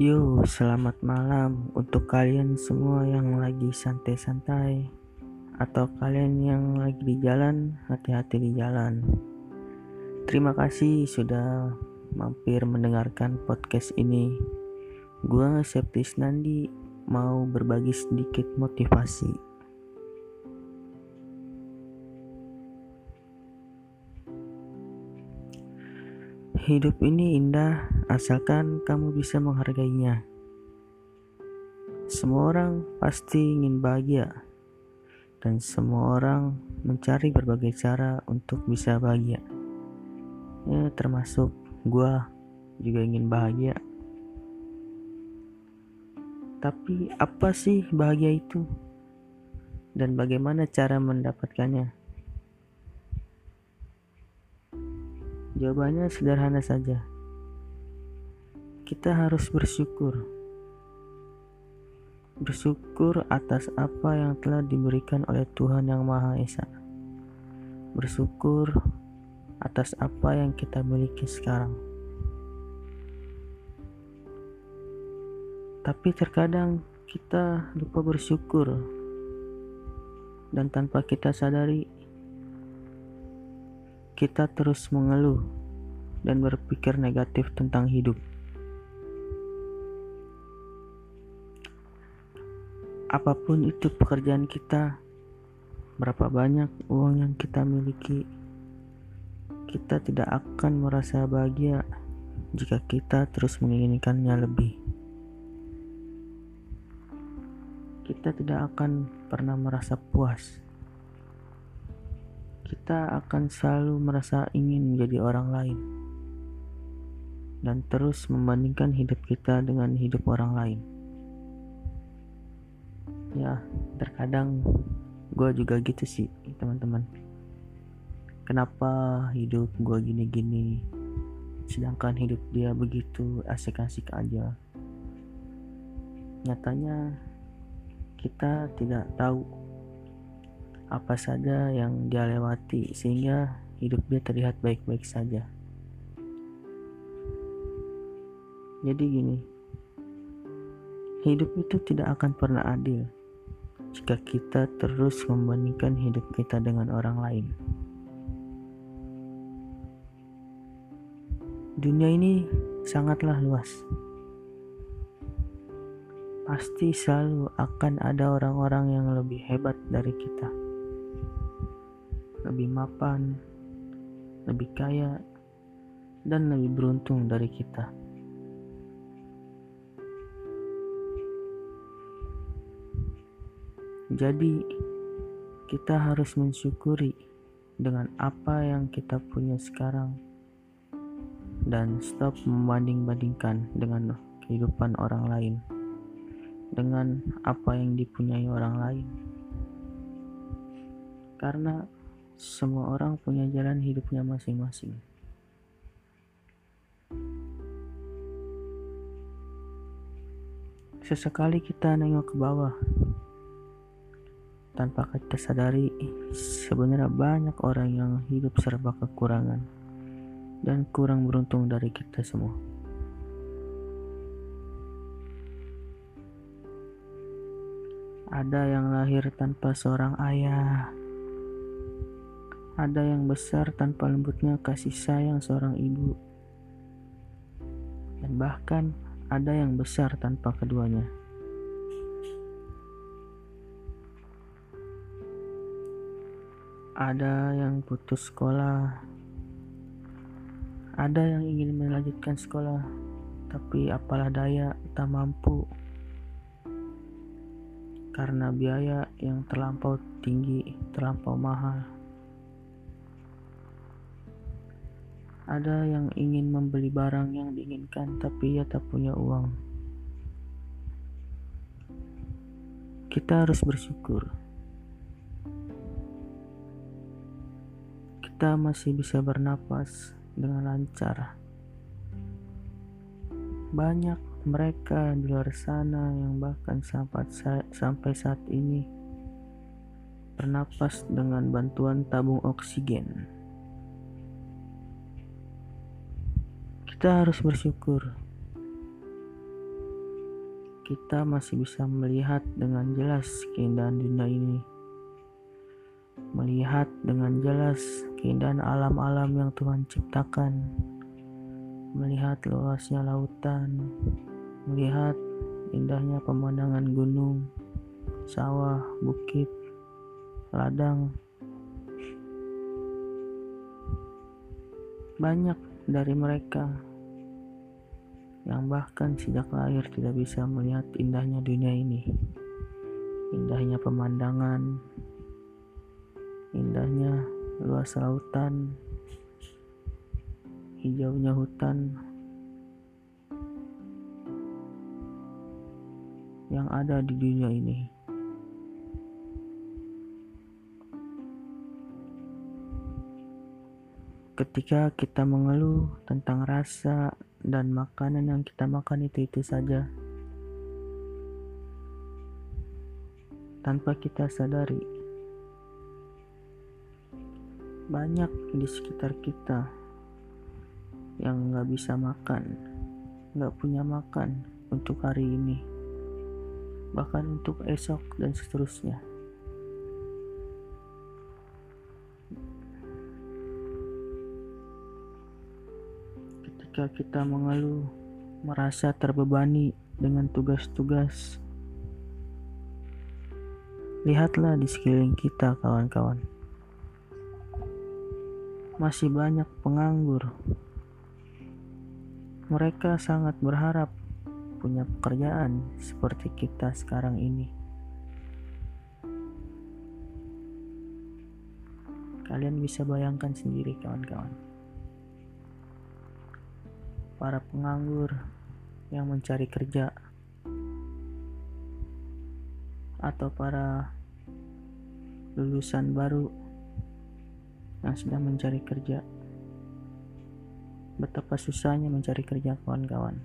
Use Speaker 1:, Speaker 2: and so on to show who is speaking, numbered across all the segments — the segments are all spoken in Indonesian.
Speaker 1: Yo, selamat malam untuk kalian semua yang lagi santai-santai atau kalian yang lagi di jalan, hati-hati di jalan. Terima kasih sudah mampir mendengarkan podcast ini. Gua Septis Nandi mau berbagi sedikit motivasi. Hidup ini indah asalkan kamu bisa menghargainya. Semua orang pasti ingin bahagia, dan semua orang mencari berbagai cara untuk bisa bahagia. Ya, termasuk gua juga ingin bahagia. Tapi apa sih bahagia itu? Dan bagaimana cara mendapatkannya? Jawabannya sederhana saja. Kita harus bersyukur. Bersyukur atas apa yang telah diberikan oleh Tuhan Yang Maha Esa. Bersyukur atas apa yang kita miliki sekarang. Tapi terkadang kita lupa bersyukur, dan tanpa kita sadari, kita terus mengeluh dan berpikir negatif tentang hidup. Apa pun itu pekerjaan kita, berapa banyak uang yang kita miliki, kita tidak akan merasa bahagia jika kita terus menginginkannya lebih. Kita tidak akan pernah merasa puas kita akan selalu merasa ingin menjadi orang lain dan terus membandingkan hidup kita dengan hidup orang lain. Ya, terkadang gue juga gitu sih, teman-teman. Kenapa hidup gue gini-gini, sedangkan hidup dia begitu asik-asik aja. Nyatanya, kita tidak tahu apa saja yang dia lewati sehingga hidup dia terlihat baik-baik saja. Jadi gini, hidup itu tidak akan pernah adil jika kita terus membandingkan hidup kita dengan orang lain. Dunia ini sangatlah luas. Pasti selalu akan ada orang-orang yang lebih hebat dari kita lebih mapan, lebih kaya, dan lebih beruntung dari kita. Jadi, kita harus mensyukuri dengan apa yang kita punya sekarang dan stop membanding-bandingkan dengan kehidupan orang lain dengan apa yang dipunyai orang lain. Karena semua orang punya jalan hidupnya masing-masing. Sesekali kita nengok ke bawah, tanpa kita sadari sebenarnya banyak orang yang hidup serba kekurangan dan kurang beruntung dari kita semua. Ada yang lahir tanpa seorang ayah, ada yang besar tanpa lembutnya kasih sayang seorang ibu. Dan bahkan ada yang besar tanpa keduanya. Ada yang putus sekolah. Ada yang ingin melanjutkan sekolah, tapi apalah daya tak mampu karena biaya yang terlampau tinggi, terlampau mahal. Ada yang ingin membeli barang yang diinginkan tapi ia tak punya uang. Kita harus bersyukur. Kita masih bisa bernapas dengan lancar. Banyak mereka di luar sana yang bahkan sampai sampai saat ini bernapas dengan bantuan tabung oksigen. Kita harus bersyukur kita masih bisa melihat dengan jelas keindahan dunia ini. Melihat dengan jelas keindahan alam-alam yang Tuhan ciptakan. Melihat luasnya lautan, melihat indahnya pemandangan gunung, sawah, bukit, ladang. Banyak dari mereka yang bahkan sejak lahir tidak bisa melihat indahnya dunia ini. Indahnya pemandangan, indahnya luas lautan, hijaunya hutan yang ada di dunia ini. Ketika kita mengeluh tentang rasa dan makanan yang kita makan itu-itu saja, tanpa kita sadari, banyak di sekitar kita yang nggak bisa makan, nggak punya makan untuk hari ini, bahkan untuk esok dan seterusnya. Ketika kita mengeluh, merasa terbebani dengan tugas-tugas, lihatlah di sekeliling kita, kawan-kawan masih banyak penganggur. Mereka sangat berharap punya pekerjaan seperti kita sekarang ini. Kalian bisa bayangkan sendiri, kawan-kawan. Para penganggur yang mencari kerja, atau para lulusan baru yang sedang mencari kerja. Betapa susahnya mencari kerja kawan-kawan.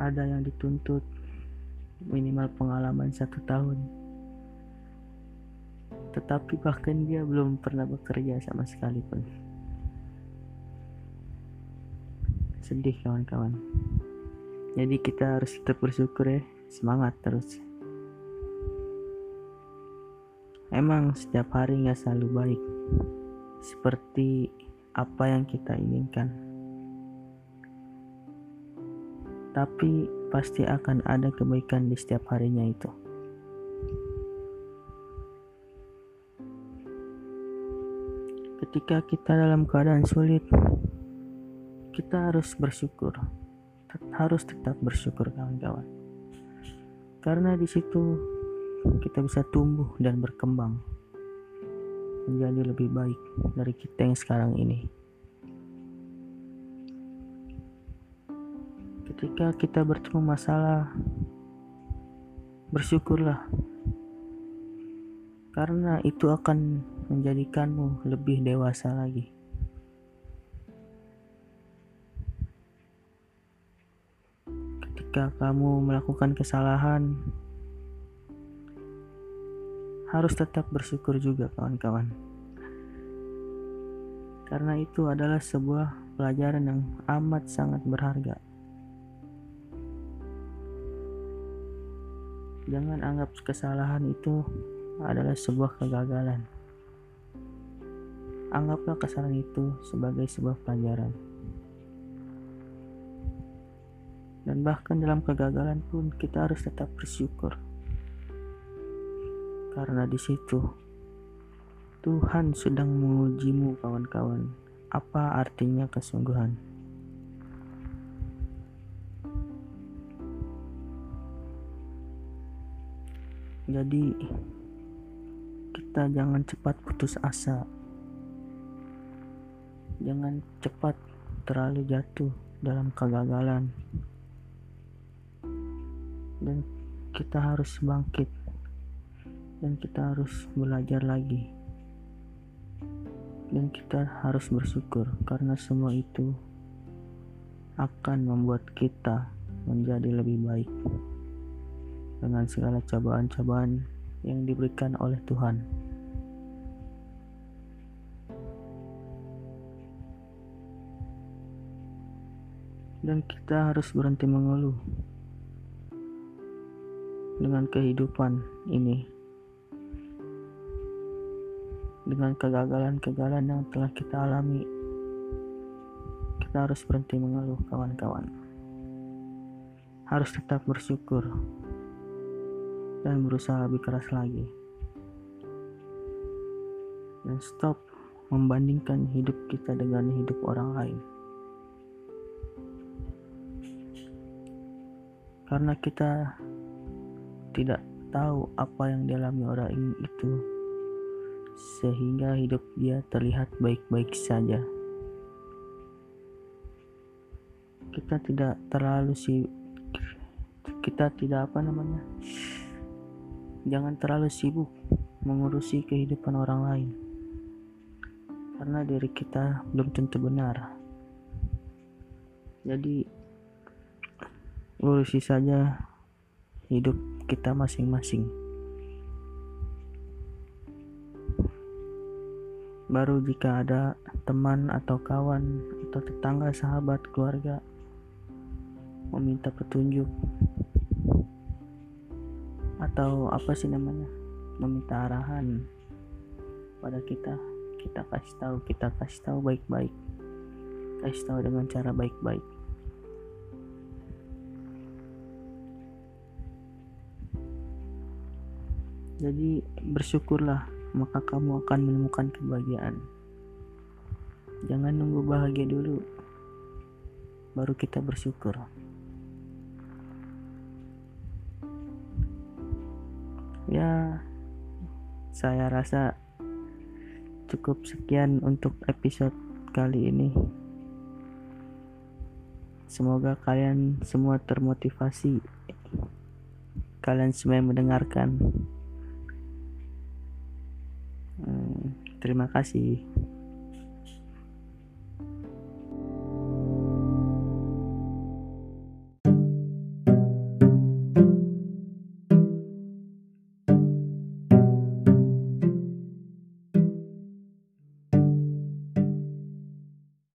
Speaker 1: Ada yang dituntut minimal pengalaman satu tahun. Tetapi bahkan dia belum pernah bekerja sama sekali Sedih kawan-kawan. Jadi kita harus tetap bersyukur ya. Semangat terus. Emang setiap hari nggak selalu baik seperti apa yang kita inginkan. Tapi pasti akan ada kebaikan di setiap harinya itu. Ketika kita dalam keadaan sulit, kita harus bersyukur. Harus tetap bersyukur kawan-kawan. Karena di situ kita bisa tumbuh dan berkembang menjadi lebih baik dari kita yang sekarang ini. Ketika kita bertemu masalah, bersyukurlah, karena itu akan menjadikanmu lebih dewasa lagi. Ketika kamu melakukan kesalahan, harus tetap bersyukur juga kawan-kawan. Karena itu adalah sebuah pelajaran yang amat sangat berharga. Jangan anggap kesalahan itu adalah sebuah kegagalan. Anggaplah kesalahan itu sebagai sebuah pelajaran. Dan bahkan dalam kegagalan pun kita harus tetap bersyukur. Karena di situ Tuhan sedang mengujimu kawan-kawan. Apa artinya kesungguhan? Jadi kita jangan cepat putus asa. Jangan cepat terlalu jatuh dalam kegagalan dan kita harus bangkit. Dan kita harus belajar lagi. Dan kita harus bersyukur karena semua itu akan membuat kita menjadi lebih baik dengan segala cobaan-cobaan yang diberikan oleh Tuhan. dan kita harus berhenti mengeluh dengan kehidupan ini. Dengan kegagalan-kegagalan yang telah kita alami kita harus berhenti mengeluh kawan-kawan. Harus tetap bersyukur dan berusaha lebih keras lagi. Dan stop membandingkan hidup kita dengan hidup orang lain. Karena kita tidak tahu apa yang dialami orang itu sehingga hidup dia terlihat baik-baik saja. Kita tidak terlalu si kita tidak apa namanya jangan terlalu sibuk mengurusi kehidupan orang lain karena diri kita belum tentu benar. Jadi urusi saja hidup kita masing-masing. Baru jika ada teman atau kawan atau tetangga, sahabat, keluarga meminta petunjuk. Atau apa sih namanya? Meminta arahan pada kita. Kita kasih tahu kita kasih tahu baik-baik. Kasih tahu dengan cara baik-baik Jadi bersyukurlah, maka kamu akan menemukan kebahagiaan. Jangan nunggu bahagia dulu, baru kita bersyukur. Ya, saya rasa cukup sekian untuk episode kali ini. Semoga kalian semua termotivasi. Kalian semua yang mendengarkan. Terima kasih.